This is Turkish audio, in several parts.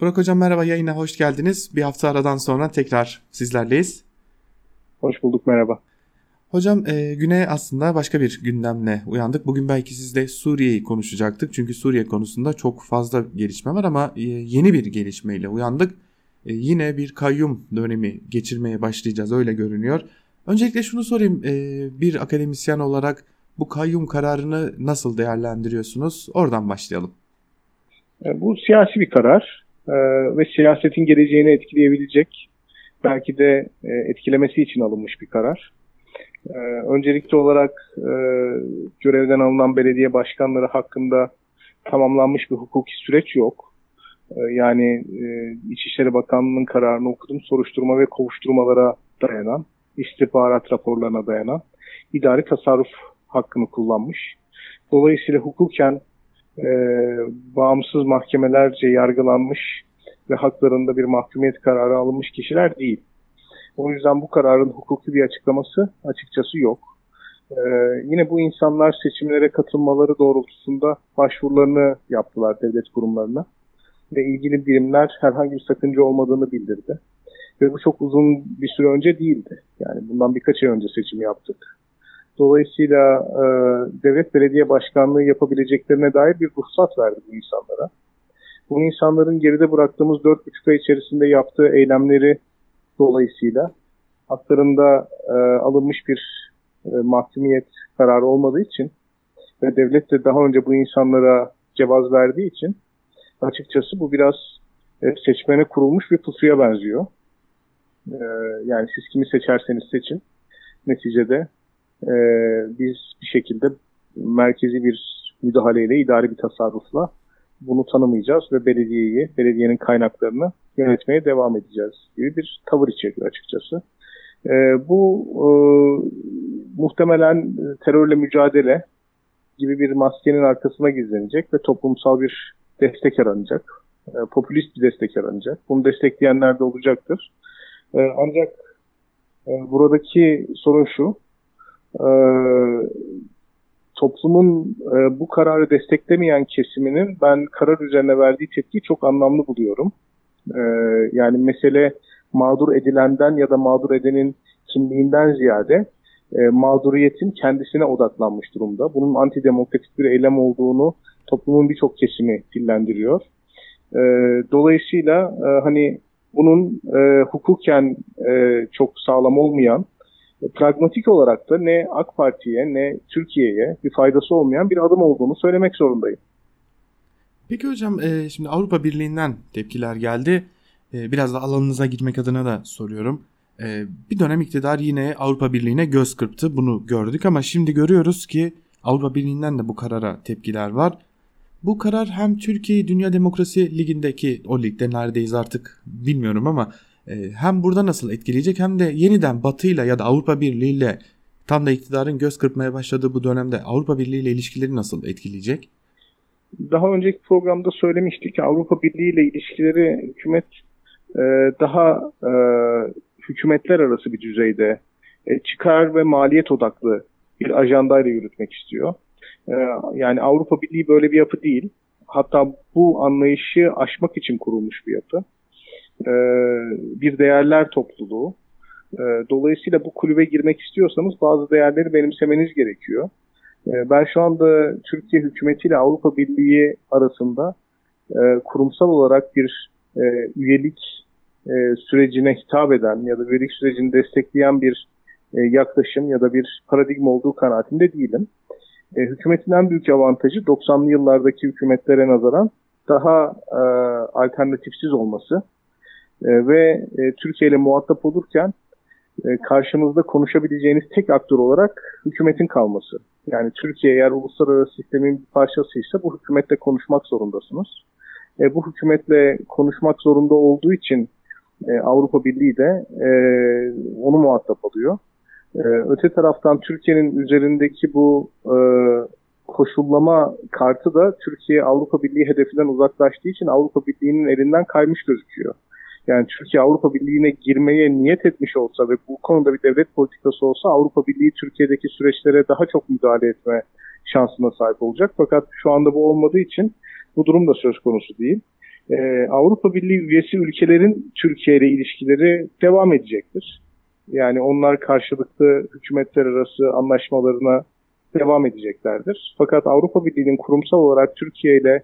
Burak Hocam merhaba yayına hoş geldiniz. Bir hafta aradan sonra tekrar sizlerleyiz. Hoş bulduk merhaba. Hocam e, güne aslında başka bir gündemle uyandık. Bugün belki sizle Suriye'yi konuşacaktık. Çünkü Suriye konusunda çok fazla gelişme var ama e, yeni bir gelişmeyle uyandık. E, yine bir kayyum dönemi geçirmeye başlayacağız öyle görünüyor. Öncelikle şunu sorayım e, bir akademisyen olarak bu kayyum kararını nasıl değerlendiriyorsunuz? Oradan başlayalım. E, bu siyasi bir karar e, ve siyasetin geleceğini etkileyebilecek belki de e, etkilemesi için alınmış bir karar. E, öncelikli olarak e, görevden alınan belediye başkanları hakkında tamamlanmış bir hukuki süreç yok. E, yani e, İçişleri Bakanlığı'nın kararını okudum. Soruşturma ve kovuşturmalara dayanan, istihbarat raporlarına dayanan idari tasarruf hakkını kullanmış. Dolayısıyla hukuken e, bağımsız mahkemelerce yargılanmış ve haklarında bir mahkumiyet kararı alınmış kişiler değil. O yüzden bu kararın hukuki bir açıklaması açıkçası yok. Ee, yine bu insanlar seçimlere katılmaları doğrultusunda başvurularını yaptılar devlet kurumlarına ve ilgili birimler herhangi bir sakınca olmadığını bildirdi. Ve bu çok uzun bir süre önce değildi. Yani bundan birkaç ay önce seçim yaptık. Dolayısıyla e, devlet belediye başkanlığı yapabileceklerine dair bir ruhsat verdi bu insanlara. Bu insanların geride bıraktığımız 4,5 ay içerisinde yaptığı eylemleri dolayısıyla haklarında e, alınmış bir e, mahkumiyet kararı olmadığı için ve devlet de daha önce bu insanlara cevaz verdiği için açıkçası bu biraz e, seçmene kurulmuş bir pusuya benziyor. E, yani siz kimi seçerseniz seçin. Neticede e, biz bir şekilde merkezi bir müdahaleyle, idari bir tasarrufla bunu tanımayacağız ve belediyeyi, belediyenin kaynaklarını yönetmeye devam edeceğiz gibi bir tavır içeriyor açıkçası. E, bu e, muhtemelen terörle mücadele gibi bir maskenin arkasına gizlenecek ve toplumsal bir destek aranacak. E, popülist bir destek aranacak. Bunu destekleyenler de olacaktır. E, ancak e, buradaki sorun şu, e, toplumun e, bu kararı desteklemeyen kesiminin ben karar üzerine verdiği tepkiyi çok anlamlı buluyorum. E, yani mesele mağdur edilenden ya da mağdur edenin kimliğinden ziyade e, mağduriyetin kendisine odaklanmış durumda. Bunun antidemokratik bir eylem olduğunu toplumun birçok kesimi dillendiriyor. E, dolayısıyla e, hani bunun e, hukuken e, çok sağlam olmayan pragmatik olarak da ne AK Parti'ye ne Türkiye'ye bir faydası olmayan bir adım olduğunu söylemek zorundayım. Peki hocam e, şimdi Avrupa Birliği'nden tepkiler geldi. E, biraz da alanınıza girmek adına da soruyorum. E, bir dönem iktidar yine Avrupa Birliği'ne göz kırptı. Bunu gördük ama şimdi görüyoruz ki Avrupa Birliği'nden de bu karara tepkiler var. Bu karar hem Türkiye'yi Dünya Demokrasi Ligi'ndeki o ligde neredeyiz artık bilmiyorum ama hem burada nasıl etkileyecek hem de yeniden Batı ile ya da Avrupa Birliği ile tam da iktidarın göz kırpmaya başladığı bu dönemde Avrupa Birliği ile ilişkileri nasıl etkileyecek? Daha önceki programda söylemiştik ki Avrupa Birliği ile ilişkileri hükümet e, daha e, hükümetler arası bir düzeyde çıkar ve maliyet odaklı bir ajandayla yürütmek istiyor. Yani Avrupa Birliği böyle bir yapı değil. Hatta bu anlayışı aşmak için kurulmuş bir yapı. E, bir değerler topluluğu. E, dolayısıyla bu kulübe girmek istiyorsanız bazı değerleri benimsemeniz gerekiyor. E, ben şu anda Türkiye hükümeti ile Avrupa Birliği arasında kurumsal olarak bir üyelik sürecine hitap eden ya da üyelik sürecini destekleyen bir yaklaşım ya da bir paradigma olduğu kanaatinde değilim. E, hükümetin en büyük avantajı 90'lı yıllardaki hükümetlere nazaran daha alternatifsiz olması. E, ve e, Türkiye ile muhatap olurken e, karşımızda konuşabileceğiniz tek aktör olarak hükümetin kalması. Yani Türkiye eğer uluslararası sistemin bir parçasıysa bu hükümetle konuşmak zorundasınız. E, bu hükümetle konuşmak zorunda olduğu için e, Avrupa Birliği de e, onu muhatap alıyor. E, öte taraftan Türkiye'nin üzerindeki bu e, koşullama kartı da Türkiye Avrupa Birliği hedefinden uzaklaştığı için Avrupa Birliği'nin elinden kaymış gözüküyor. Yani Türkiye Avrupa Birliği'ne girmeye niyet etmiş olsa ve bu konuda bir devlet politikası olsa Avrupa Birliği Türkiye'deki süreçlere daha çok müdahale etme şansına sahip olacak. Fakat şu anda bu olmadığı için bu durum da söz konusu değil. e, Avrupa Birliği üyesi ülkelerin Türkiye ile ilişkileri devam edecektir. Yani onlar karşılıklı hükümetler arası anlaşmalarına devam edeceklerdir. Fakat Avrupa Birliği'nin kurumsal olarak Türkiye ile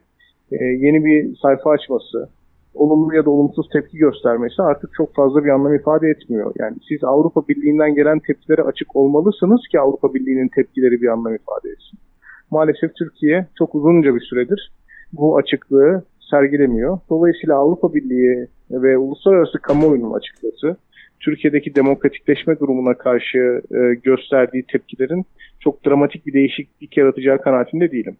e, yeni bir sayfa açması, olumlu ya da olumsuz tepki göstermesi artık çok fazla bir anlam ifade etmiyor. Yani siz Avrupa Birliği'nden gelen tepkilere açık olmalısınız ki Avrupa Birliği'nin tepkileri bir anlam ifade etsin. Maalesef Türkiye çok uzunca bir süredir bu açıklığı sergilemiyor. Dolayısıyla Avrupa Birliği ve uluslararası kamuoyunun açıkçası Türkiye'deki demokratikleşme durumuna karşı e, gösterdiği tepkilerin çok dramatik bir değişiklik yaratacağı kanaatinde değilim.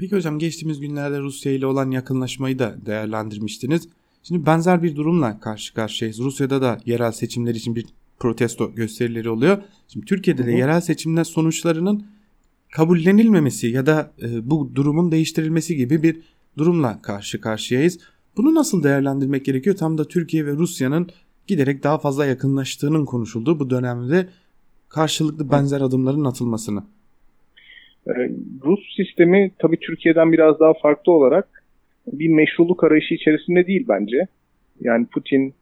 Peki hocam geçtiğimiz günlerde Rusya ile olan yakınlaşmayı da değerlendirmiştiniz. Şimdi benzer bir durumla karşı karşıyayız. Rusya'da da yerel seçimler için bir protesto gösterileri oluyor. Şimdi Türkiye'de de yerel seçimler sonuçlarının kabullenilmemesi ya da e, bu durumun değiştirilmesi gibi bir durumla karşı karşıyayız. Bunu nasıl değerlendirmek gerekiyor? Tam da Türkiye ve Rusya'nın giderek daha fazla yakınlaştığının konuşulduğu bu dönemde karşılıklı benzer adımların atılmasını. Ee, Rus sistemi tabii Türkiye'den biraz daha farklı olarak bir meşruluk arayışı içerisinde değil bence. Yani Putin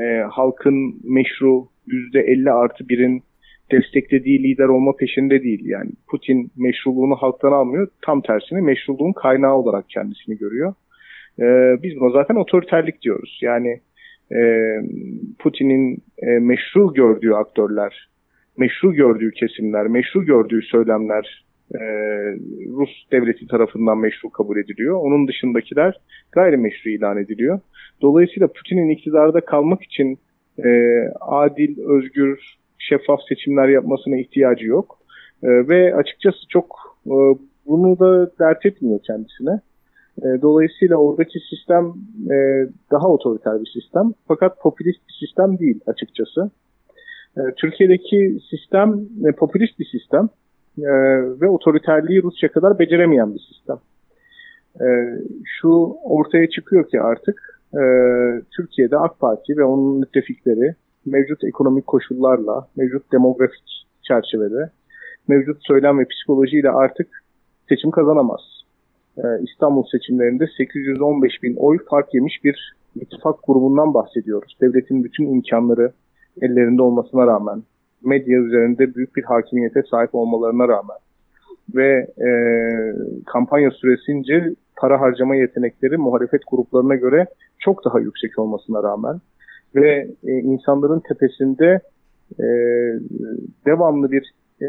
e, halkın meşru %50 artı birin desteklediği lider olma peşinde değil. Yani Putin meşruluğunu halktan almıyor. Tam tersine meşruluğun kaynağı olarak kendisini görüyor. E, biz buna zaten otoriterlik diyoruz. Yani e, Putin'in e, meşru gördüğü aktörler, meşru gördüğü kesimler, meşru gördüğü söylemler e, Rus devleti tarafından meşru kabul ediliyor. Onun dışındakiler gayrimeşru ilan ediliyor. Dolayısıyla Putin'in iktidarda kalmak için e, adil, özgür, şeffaf seçimler yapmasına ihtiyacı yok. E, ve açıkçası çok bunu da dert etmiyor kendisine. Dolayısıyla oradaki sistem daha otoriter bir sistem. Fakat popülist bir sistem değil açıkçası. Türkiye'deki sistem e, popülist bir sistem e, ve otoriterliği Rusya kadar beceremeyen bir sistem. E, şu ortaya çıkıyor ki artık e, Türkiye'de AK Parti ve onun müttefikleri mevcut ekonomik koşullarla, mevcut demografik çerçevede, mevcut söylem ve psikolojiyle artık seçim kazanamaz. Ee, İstanbul seçimlerinde 815 bin oy fark yemiş bir ittifak grubundan bahsediyoruz. Devletin bütün imkanları ellerinde olmasına rağmen, medya üzerinde büyük bir hakimiyete sahip olmalarına rağmen ve e, kampanya süresince para harcama yetenekleri muhalefet gruplarına göre çok daha yüksek olmasına rağmen ve e, insanların tepesinde e, devamlı bir e,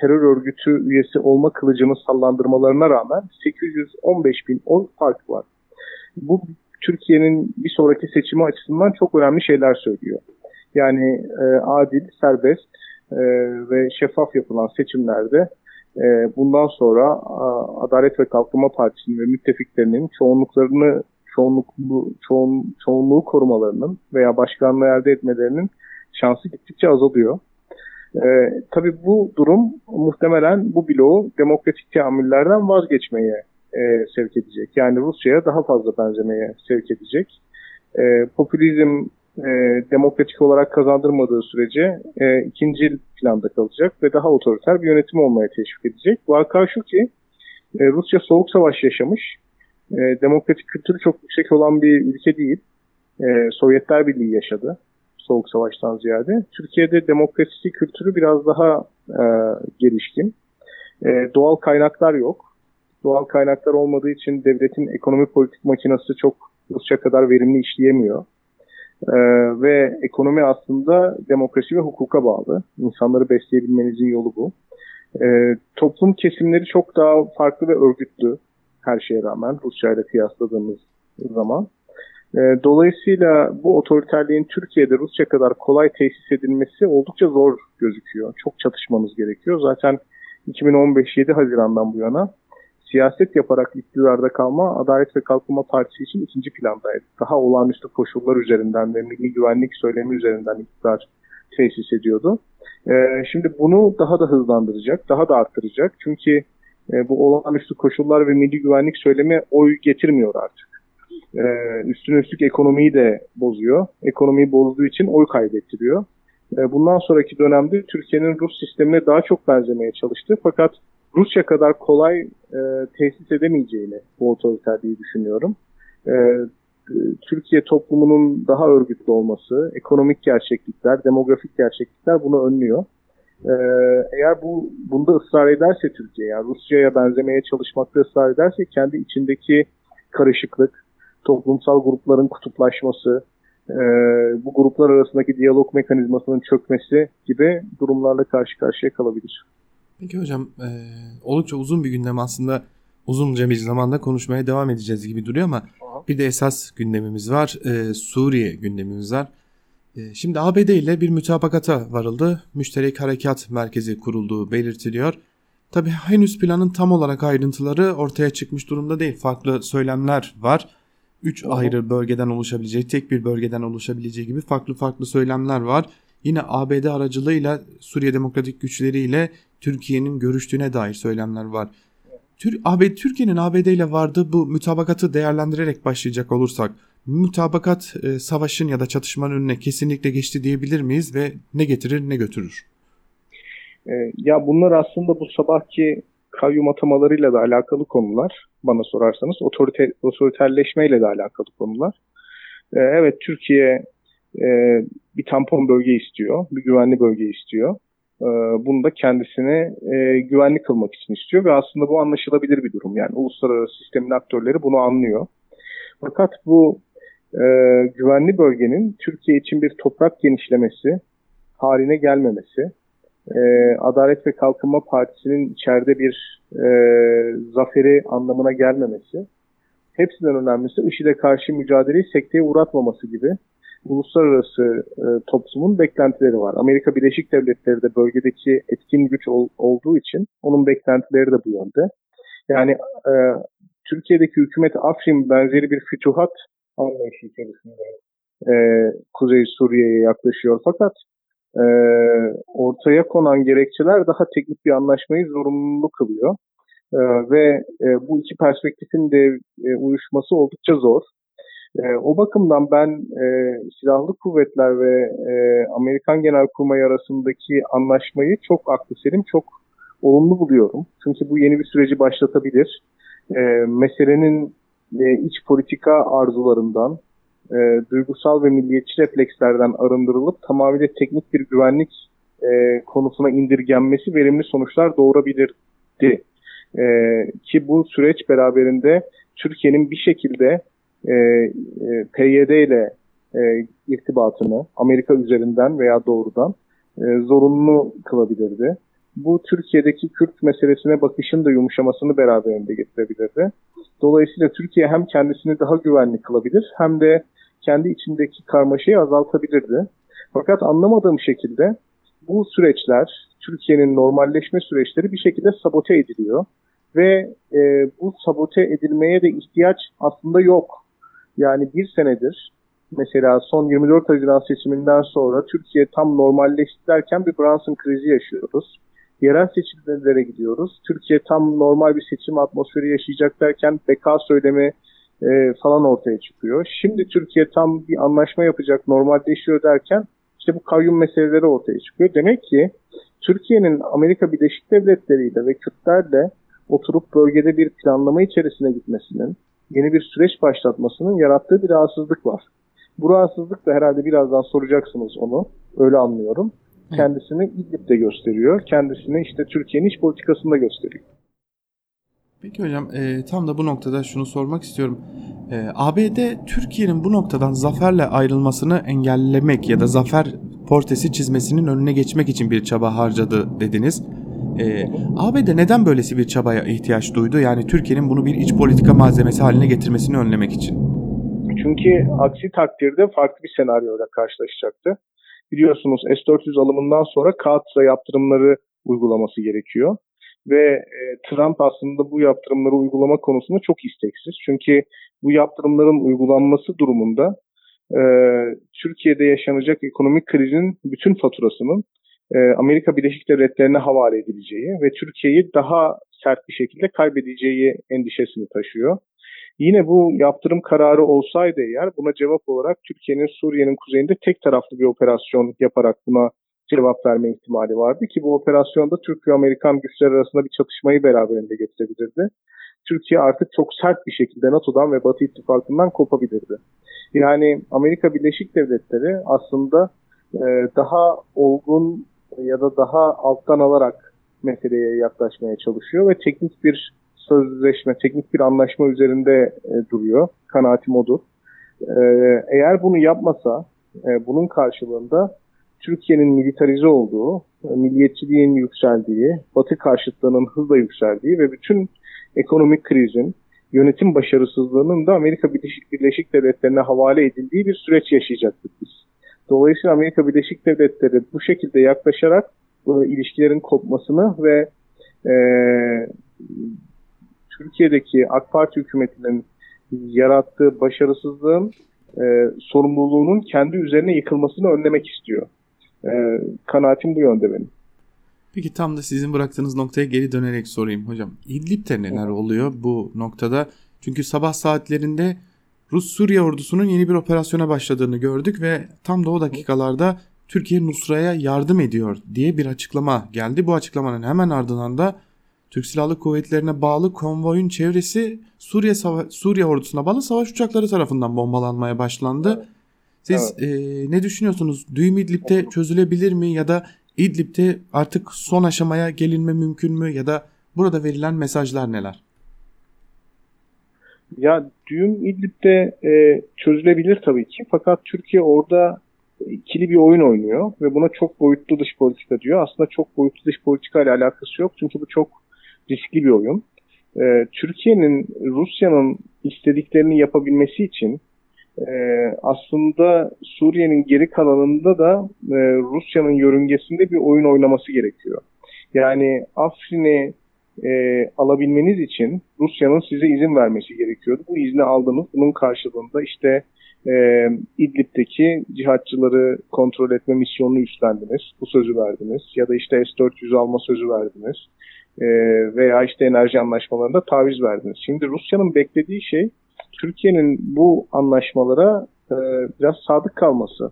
terör örgütü üyesi olma kılıcını sallandırmalarına rağmen 815 bin oy fark var. Bu Türkiye'nin bir sonraki seçimi açısından çok önemli şeyler söylüyor. Yani e, adil, serbest e, ve şeffaf yapılan seçimlerde e, bundan sonra a, Adalet ve Kalkınma Partisi'nin ve müttefiklerinin çoğunluklarını çoğunluklu, çoğun, çoğunluğu korumalarının veya başkanlığı elde etmelerinin şansı gittikçe azalıyor. Ee, tabii bu durum muhtemelen bu bloğu demokratik teamüllerden vazgeçmeye e, sevk edecek. Yani Rusya'ya daha fazla benzemeye sevk edecek. E, popülizm e, demokratik olarak kazandırmadığı sürece e, ikinci planda kalacak ve daha otoriter bir yönetim olmaya teşvik edecek. Vaka şu ki e, Rusya soğuk savaş yaşamış e, demokratik kültürü çok yüksek olan bir ülke değil. E, Sovyetler Birliği yaşadı. Soğuk Savaş'tan ziyade. Türkiye'de demokrasi kültürü biraz daha e, gelişkin. E, doğal kaynaklar yok. Doğal kaynaklar olmadığı için devletin ekonomi politik makinası çok Rusya kadar verimli işleyemiyor. Ee, ve ekonomi aslında demokrasi ve hukuka bağlı. İnsanları besleyebilmenizin yolu bu. Ee, toplum kesimleri çok daha farklı ve örgütlü her şeye rağmen Rusya ile kıyasladığımız zaman. E, dolayısıyla bu otoriterliğin Türkiye'de Rusya kadar kolay tesis edilmesi oldukça zor gözüküyor. Çok çatışmanız gerekiyor. Zaten 2015 7 Haziran'dan bu yana siyaset yaparak iktidarda kalma Adalet ve Kalkınma Partisi için ikinci plandaydı. Daha olağanüstü koşullar üzerinden ve milli güvenlik söylemi üzerinden iktidar tesis ediyordu. Ee, şimdi bunu daha da hızlandıracak, daha da arttıracak. Çünkü e, bu olağanüstü koşullar ve milli güvenlik söylemi oy getirmiyor artık. E, üstüne üstlük ekonomiyi de bozuyor. Ekonomiyi bozduğu için oy kaybettiriyor. E, bundan sonraki dönemde Türkiye'nin Rus sistemine daha çok benzemeye çalıştı. Fakat Rusya kadar kolay e, tesis edemeyeceğini bu otoriterliği düşünüyorum. E, Türkiye toplumunun daha örgütlü olması, ekonomik gerçeklikler, demografik gerçeklikler bunu önlüyor. Ee, eğer bu bunda ısrar ederse Türkiye, yani Rusya'ya benzemeye çalışmakta ısrar ederse kendi içindeki karışıklık, toplumsal grupların kutuplaşması, e, bu gruplar arasındaki diyalog mekanizmasının çökmesi gibi durumlarla karşı karşıya kalabilir. Peki hocam e, oldukça uzun bir gündem aslında uzunca bir zamanda konuşmaya devam edeceğiz gibi duruyor ama Aha. bir de esas gündemimiz var. E, Suriye gündemimiz var. E, şimdi ABD ile bir mütabakata varıldı. Müşterek Harekat Merkezi kurulduğu belirtiliyor. Tabi henüz planın tam olarak ayrıntıları ortaya çıkmış durumda değil. Farklı söylemler var. Üç ayrı bölgeden oluşabileceği, tek bir bölgeden oluşabileceği gibi farklı farklı söylemler var. Yine ABD aracılığıyla Suriye Demokratik Güçleri ile Türkiye'nin görüştüğüne dair söylemler var. Tür Türkiye'nin ABD ile vardığı bu mütabakatı değerlendirerek başlayacak olursak mütabakat e, savaşın ya da çatışmanın önüne kesinlikle geçti diyebilir miyiz ve ne getirir ne götürür? E, ya bunlar aslında bu sabahki kayyum atamalarıyla da alakalı konular bana sorarsanız otorite, otoriterleşmeyle de alakalı konular. E, evet Türkiye e, bir tampon bölge istiyor, bir güvenli bölge istiyor. E, bunu da kendisine e, güvenli kılmak için istiyor ve aslında bu anlaşılabilir bir durum. Yani uluslararası sistemin aktörleri bunu anlıyor. Fakat bu e, güvenli bölgenin Türkiye için bir toprak genişlemesi haline gelmemesi, e, Adalet ve Kalkınma Partisi'nin içeride bir e, zaferi anlamına gelmemesi, hepsinden önemlisi IŞİD'e karşı mücadeleyi sekteye uğratmaması gibi uluslararası e, toplumun beklentileri var. Amerika Birleşik Devletleri de bölgedeki etkin güç ol, olduğu için onun beklentileri de bu yönde. Yani e, Türkiye'deki hükümet Afrin benzeri bir fütuhat anlayışı içerisinde e, Kuzey Suriye'ye yaklaşıyor. Fakat e, ortaya konan gerekçeler daha teknik bir anlaşmayı zorunlu kılıyor. E, ve e, bu iki perspektifin de e, uyuşması oldukça zor. E, o bakımdan ben e, silahlı kuvvetler ve e, Amerikan Genelkurmay arasındaki anlaşmayı çok aklı selim, çok olumlu buluyorum. Çünkü bu yeni bir süreci başlatabilir. E, meselenin e, iç politika arzularından, e, duygusal ve milliyetçi reflekslerden arındırılıp tamamıyla teknik bir güvenlik e, konusuna indirgenmesi verimli sonuçlar doğurabilirdi. E, ki bu süreç beraberinde Türkiye'nin bir şekilde e, e, PYD ile e, irtibatını Amerika üzerinden veya doğrudan e, zorunlu kılabilirdi. Bu Türkiye'deki Kürt meselesine bakışın da yumuşamasını beraberinde getirebilirdi. Dolayısıyla Türkiye hem kendisini daha güvenli kılabilir hem de kendi içindeki karmaşayı azaltabilirdi. Fakat anlamadığım şekilde bu süreçler, Türkiye'nin normalleşme süreçleri bir şekilde sabote ediliyor. Ve e, bu sabote edilmeye de ihtiyaç aslında yok. Yani bir senedir mesela son 24 Haziran seçiminden sonra Türkiye tam normalleşti derken bir Brunson krizi yaşıyoruz. Yerel seçimlere gidiyoruz. Türkiye tam normal bir seçim atmosferi yaşayacak derken BK söylemi e, falan ortaya çıkıyor. Şimdi Türkiye tam bir anlaşma yapacak, normalleşiyor derken işte bu kayyum meseleleri ortaya çıkıyor. Demek ki Türkiye'nin Amerika Birleşik Devletleri ile ve Kürtlerle oturup bölgede bir planlama içerisine gitmesinin, yeni bir süreç başlatmasının yarattığı bir rahatsızlık var. Bu rahatsızlık da herhalde birazdan soracaksınız onu. Öyle anlıyorum. Kendisini İdlib'de gösteriyor. Kendisini işte Türkiye'nin iç politikasında gösteriyor. Peki hocam e, tam da bu noktada şunu sormak istiyorum. E, ABD Türkiye'nin bu noktadan zaferle ayrılmasını engellemek ya da zafer portesi çizmesinin önüne geçmek için bir çaba harcadı dediniz. E, ABD neden böylesi bir çabaya ihtiyaç duydu? Yani Türkiye'nin bunu bir iç politika malzemesi haline getirmesini önlemek için. Çünkü aksi takdirde farklı bir senaryoyla karşılaşacaktı. Biliyorsunuz S-400 alımından sonra Kağıt'la yaptırımları uygulaması gerekiyor ve e, Trump aslında bu yaptırımları uygulama konusunda çok isteksiz. Çünkü bu yaptırımların uygulanması durumunda e, Türkiye'de yaşanacak ekonomik krizin bütün faturasının Amerika Birleşik Devletleri'ne havale edileceği ve Türkiye'yi daha sert bir şekilde kaybedeceği endişesini taşıyor. Yine bu yaptırım kararı olsaydı eğer buna cevap olarak Türkiye'nin Suriye'nin kuzeyinde tek taraflı bir operasyon yaparak buna cevap verme ihtimali vardı ki bu operasyonda Türk ve Amerikan güçler arasında bir çatışmayı beraberinde getirebilirdi. Türkiye artık çok sert bir şekilde NATO'dan ve Batı ittifakından kopabilirdi. Yani Amerika Birleşik Devletleri aslında e, daha olgun ya da daha alttan alarak meseleye yaklaşmaya çalışıyor ve teknik bir sözleşme, teknik bir anlaşma üzerinde e, duruyor. Kanaatim odur. E, eğer bunu yapmasa, e, bunun karşılığında Türkiye'nin militarize olduğu, e, milliyetçiliğin yükseldiği, Batı karşıtlığının hızla yükseldiği ve bütün ekonomik krizin, yönetim başarısızlığının da Amerika Birleşik, Devletleri'ne havale edildiği bir süreç yaşayacaktık biz. Dolayısıyla Amerika Birleşik Devletleri bu şekilde yaklaşarak bu ilişkilerin kopmasını ve e, Türkiye'deki AK Parti hükümetinin yarattığı başarısızlığın e, sorumluluğunun kendi üzerine yıkılmasını önlemek istiyor. E, kanaatim bu yönde benim. Peki tam da sizin bıraktığınız noktaya geri dönerek sorayım hocam. İdlib'de neler oluyor bu noktada? Çünkü sabah saatlerinde Rus-Suriye ordusunun yeni bir operasyona başladığını gördük ve tam da o dakikalarda Türkiye Nusra'ya yardım ediyor diye bir açıklama geldi. Bu açıklamanın hemen ardından da Türk Silahlı Kuvvetlerine bağlı konvoyun çevresi Suriye Suriye ordusuna bağlı savaş uçakları tarafından bombalanmaya başlandı. Siz evet. e, ne düşünüyorsunuz? Düğüm İdlib'de çözülebilir mi ya da İdlib'de artık son aşamaya gelinme mümkün mü ya da burada verilen mesajlar neler? Ya düğüm İdlib'de e, çözülebilir tabii ki fakat Türkiye orada ikili bir oyun oynuyor ve buna çok boyutlu dış politika diyor. Aslında çok boyutlu dış politika ile alakası yok çünkü bu çok riskli bir oyun. E, Türkiye'nin Rusya'nın istediklerini yapabilmesi için e, aslında Suriye'nin geri kalanında da e, Rusya'nın yörüngesinde bir oyun oynaması gerekiyor. Yani Afrin'i e, alabilmeniz için Rusya'nın size izin vermesi gerekiyordu. Bu izni aldınız. Bunun karşılığında işte e, İdlib'deki cihatçıları kontrol etme misyonunu üstlendiniz. Bu sözü verdiniz. Ya da işte S-400 alma sözü verdiniz. E, veya işte enerji anlaşmalarında taviz verdiniz. Şimdi Rusya'nın beklediği şey Türkiye'nin bu anlaşmalara e, biraz sadık kalması.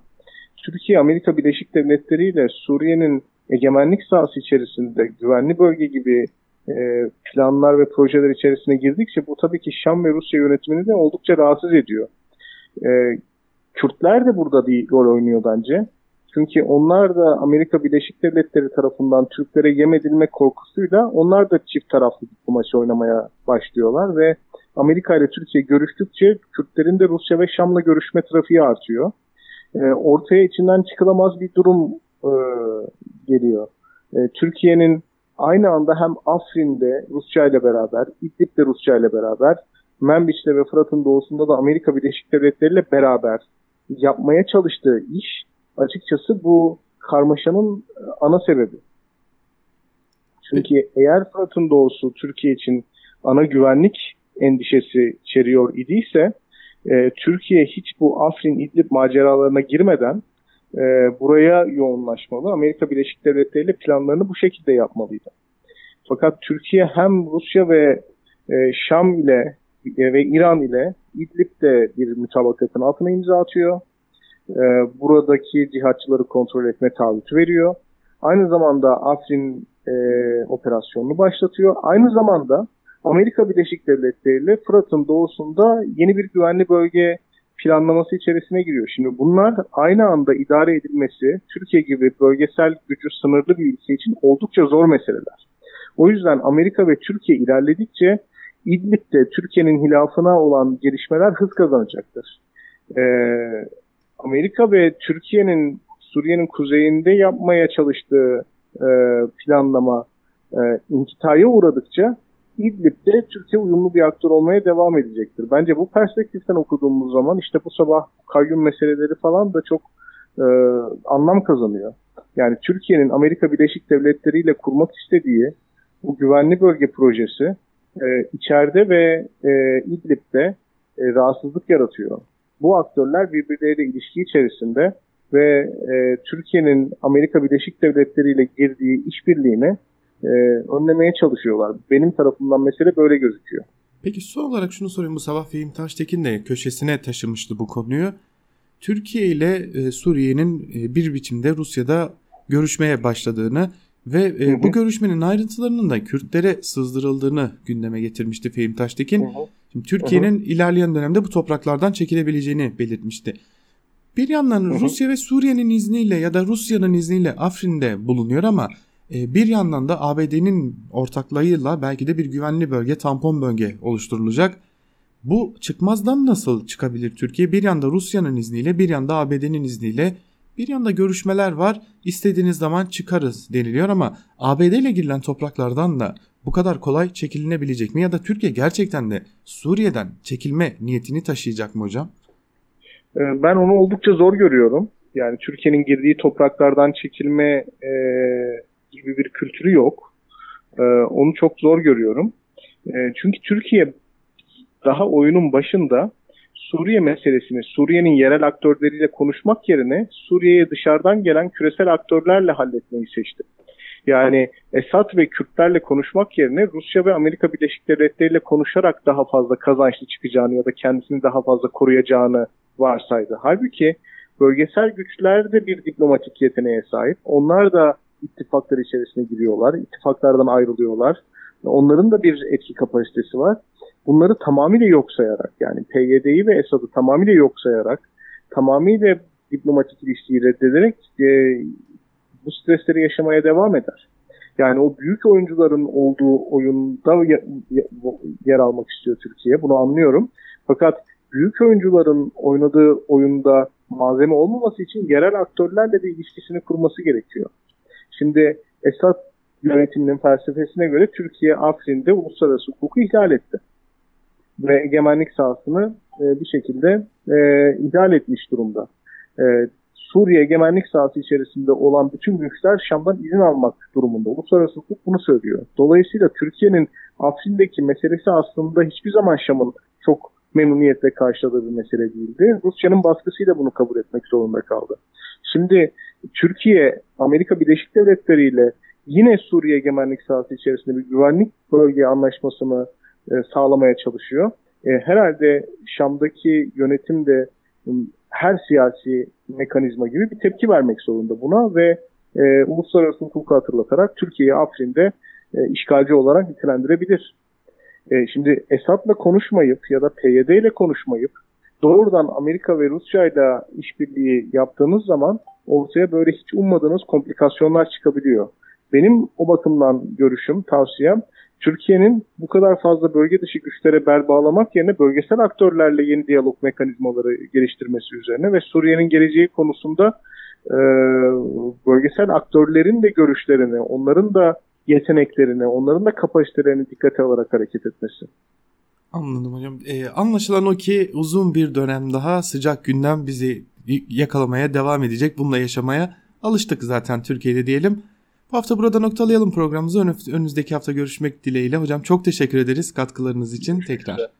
Türkiye Amerika Birleşik Devletleri ile Suriye'nin egemenlik sahası içerisinde güvenli bölge gibi e, planlar ve projeler içerisine girdikçe bu tabii ki Şam ve Rusya yönetimini de oldukça rahatsız ediyor. E, Kürtler de burada bir rol oynuyor bence. Çünkü onlar da Amerika Birleşik Devletleri tarafından Türklere yem edilme korkusuyla onlar da çift taraflı diplomasi oynamaya başlıyorlar ve Amerika ile Türkiye görüştükçe Kürtlerin de Rusya ve Şam'la görüşme trafiği artıyor. E, ortaya içinden çıkılamaz bir durum e, geliyor. E, Türkiye'nin aynı anda hem Afrin'de Rusya ile beraber, İdlib'de Rusya ile beraber, Menbiç'te ve Fırat'ın doğusunda da Amerika Birleşik Devletleri ile beraber yapmaya çalıştığı iş açıkçası bu karmaşanın ana sebebi. Çünkü eğer Fırat'ın doğusu Türkiye için ana güvenlik endişesi içeriyor idiyse e, Türkiye hiç bu Afrin İdlib maceralarına girmeden e, buraya yoğunlaşmalı. Amerika Birleşik Devletleri ile planlarını bu şekilde yapmalıydı. Fakat Türkiye hem Rusya ve e, Şam ile e, ve İran ile İdlib'de bir mütabakatın altına imza atıyor. E, buradaki cihatçıları kontrol etme taahhütü veriyor. Aynı zamanda Afrin e, operasyonunu başlatıyor. Aynı zamanda Amerika Birleşik Devletleri ile Fırat'ın doğusunda yeni bir güvenli bölge planlaması içerisine giriyor. Şimdi bunlar aynı anda idare edilmesi Türkiye gibi bölgesel gücü sınırlı bir ülke için oldukça zor meseleler. O yüzden Amerika ve Türkiye ilerledikçe İdlib'de Türkiye'nin hilafına olan gelişmeler hız kazanacaktır. Ee, Amerika ve Türkiye'nin Suriye'nin kuzeyinde yapmaya çalıştığı e, planlama e, inkitaya uğradıkça İdlib'de Türkiye uyumlu bir aktör olmaya devam edecektir. Bence bu perspektiften okuduğumuz zaman işte bu sabah kayyum meseleleri falan da çok e, anlam kazanıyor. Yani Türkiye'nin Amerika Birleşik Devletleri ile kurmak istediği bu güvenli bölge projesi e, içeride ve e, İdlib'de e, rahatsızlık yaratıyor. Bu aktörler birbirleriyle ilişki içerisinde ve e, Türkiye'nin Amerika Birleşik Devletleri ile girdiği işbirliğini e, önlemeye çalışıyorlar. Benim tarafımdan mesele böyle gözüküyor. Peki son olarak şunu sorayım. Bu sabah Fehim Taştekin de köşesine taşımıştı bu konuyu. Türkiye ile e, Suriye'nin e, bir biçimde Rusya'da görüşmeye başladığını Ve e, hı hı. bu görüşmenin ayrıntılarının da Kürtlere sızdırıldığını gündeme getirmişti Fehim Taştekin. Hı hı. Şimdi Türkiye'nin ilerleyen dönemde bu topraklardan çekilebileceğini belirtmişti. Bir yandan hı hı. Rusya ve Suriye'nin izniyle ya da Rusya'nın izniyle Afrin'de bulunuyor ama bir yandan da ABD'nin ortaklığıyla belki de bir güvenli bölge, tampon bölge oluşturulacak. Bu çıkmazdan nasıl çıkabilir Türkiye? Bir yanda Rusya'nın izniyle, bir yanda ABD'nin izniyle, bir yanda görüşmeler var. İstediğiniz zaman çıkarız deniliyor ama ABD ile girilen topraklardan da bu kadar kolay çekilinebilecek mi? Ya da Türkiye gerçekten de Suriye'den çekilme niyetini taşıyacak mı hocam? Ee, ben onu oldukça zor görüyorum. Yani Türkiye'nin girdiği topraklardan çekilme e, gibi bir kültürü yok. E, onu çok zor görüyorum. E, çünkü Türkiye daha oyunun başında Suriye meselesini Suriye'nin yerel aktörleriyle konuşmak yerine Suriye'ye dışarıdan gelen küresel aktörlerle halletmeyi seçti. Yani Esad ve Kürtlerle konuşmak yerine Rusya ve Amerika Birleşik Devletleri ile konuşarak daha fazla kazançlı çıkacağını ya da kendisini daha fazla koruyacağını varsaydı. Halbuki bölgesel güçler de bir diplomatik yeteneğe sahip. Onlar da ittifaklar içerisine giriyorlar, ittifaklardan ayrılıyorlar. Onların da bir etki kapasitesi var. Bunları tamamıyla yok sayarak yani PYD'yi ve Esad'ı tamamıyla yok sayarak tamamıyla diplomatik ilişkiyi reddederek e, bu stresleri yaşamaya devam eder. Yani o büyük oyuncuların olduğu oyunda yer almak istiyor Türkiye. Bunu anlıyorum. Fakat büyük oyuncuların oynadığı oyunda malzeme olmaması için yerel aktörlerle de ilişkisini kurması gerekiyor. Şimdi Esad yönetiminin felsefesine göre Türkiye Afrin'de uluslararası hukuku ihlal etti. Ve egemenlik sahasını e, bir şekilde e, ihlal etmiş durumda. E, Suriye egemenlik sahası içerisinde olan bütün güçler Şam'dan izin almak durumunda. Uluslararası hukuk bunu söylüyor. Dolayısıyla Türkiye'nin Afrin'deki meselesi aslında hiçbir zaman Şam'ın çok memnuniyetle karşıladığı bir mesele değildi. Rusya'nın baskısıyla bunu kabul etmek zorunda kaldı. Şimdi Türkiye Amerika Birleşik Devletleri ile yine Suriye egemenlik sahası içerisinde bir güvenlik bölge anlaşmasını e, sağlamaya çalışıyor. E, herhalde Şam'daki yönetim de her siyasi mekanizma gibi bir tepki vermek zorunda buna ve e, uluslararası hukuku hatırlatarak Türkiye'yi Afrin'de e, işgalci olarak nitelendirebilir. E, şimdi Esad'la konuşmayıp ya da PYD ile konuşmayıp doğrudan Amerika ve Rusya ile işbirliği yaptığınız zaman ortaya böyle hiç ummadığınız komplikasyonlar çıkabiliyor. Benim o bakımdan görüşüm, tavsiyem Türkiye'nin bu kadar fazla bölge dışı güçlere bel bağlamak yerine bölgesel aktörlerle yeni diyalog mekanizmaları geliştirmesi üzerine ve Suriye'nin geleceği konusunda e, bölgesel aktörlerin de görüşlerini, onların da yeteneklerini, onların da kapasitelerini dikkate alarak hareket etmesi. Anladım hocam. Ee, anlaşılan o ki uzun bir dönem daha sıcak gündem bizi yakalamaya devam edecek. Bununla yaşamaya alıştık zaten Türkiye'de diyelim. Bu hafta burada noktalayalım programımızı. Önümüzdeki hafta görüşmek dileğiyle. Hocam çok teşekkür ederiz katkılarınız için tekrar.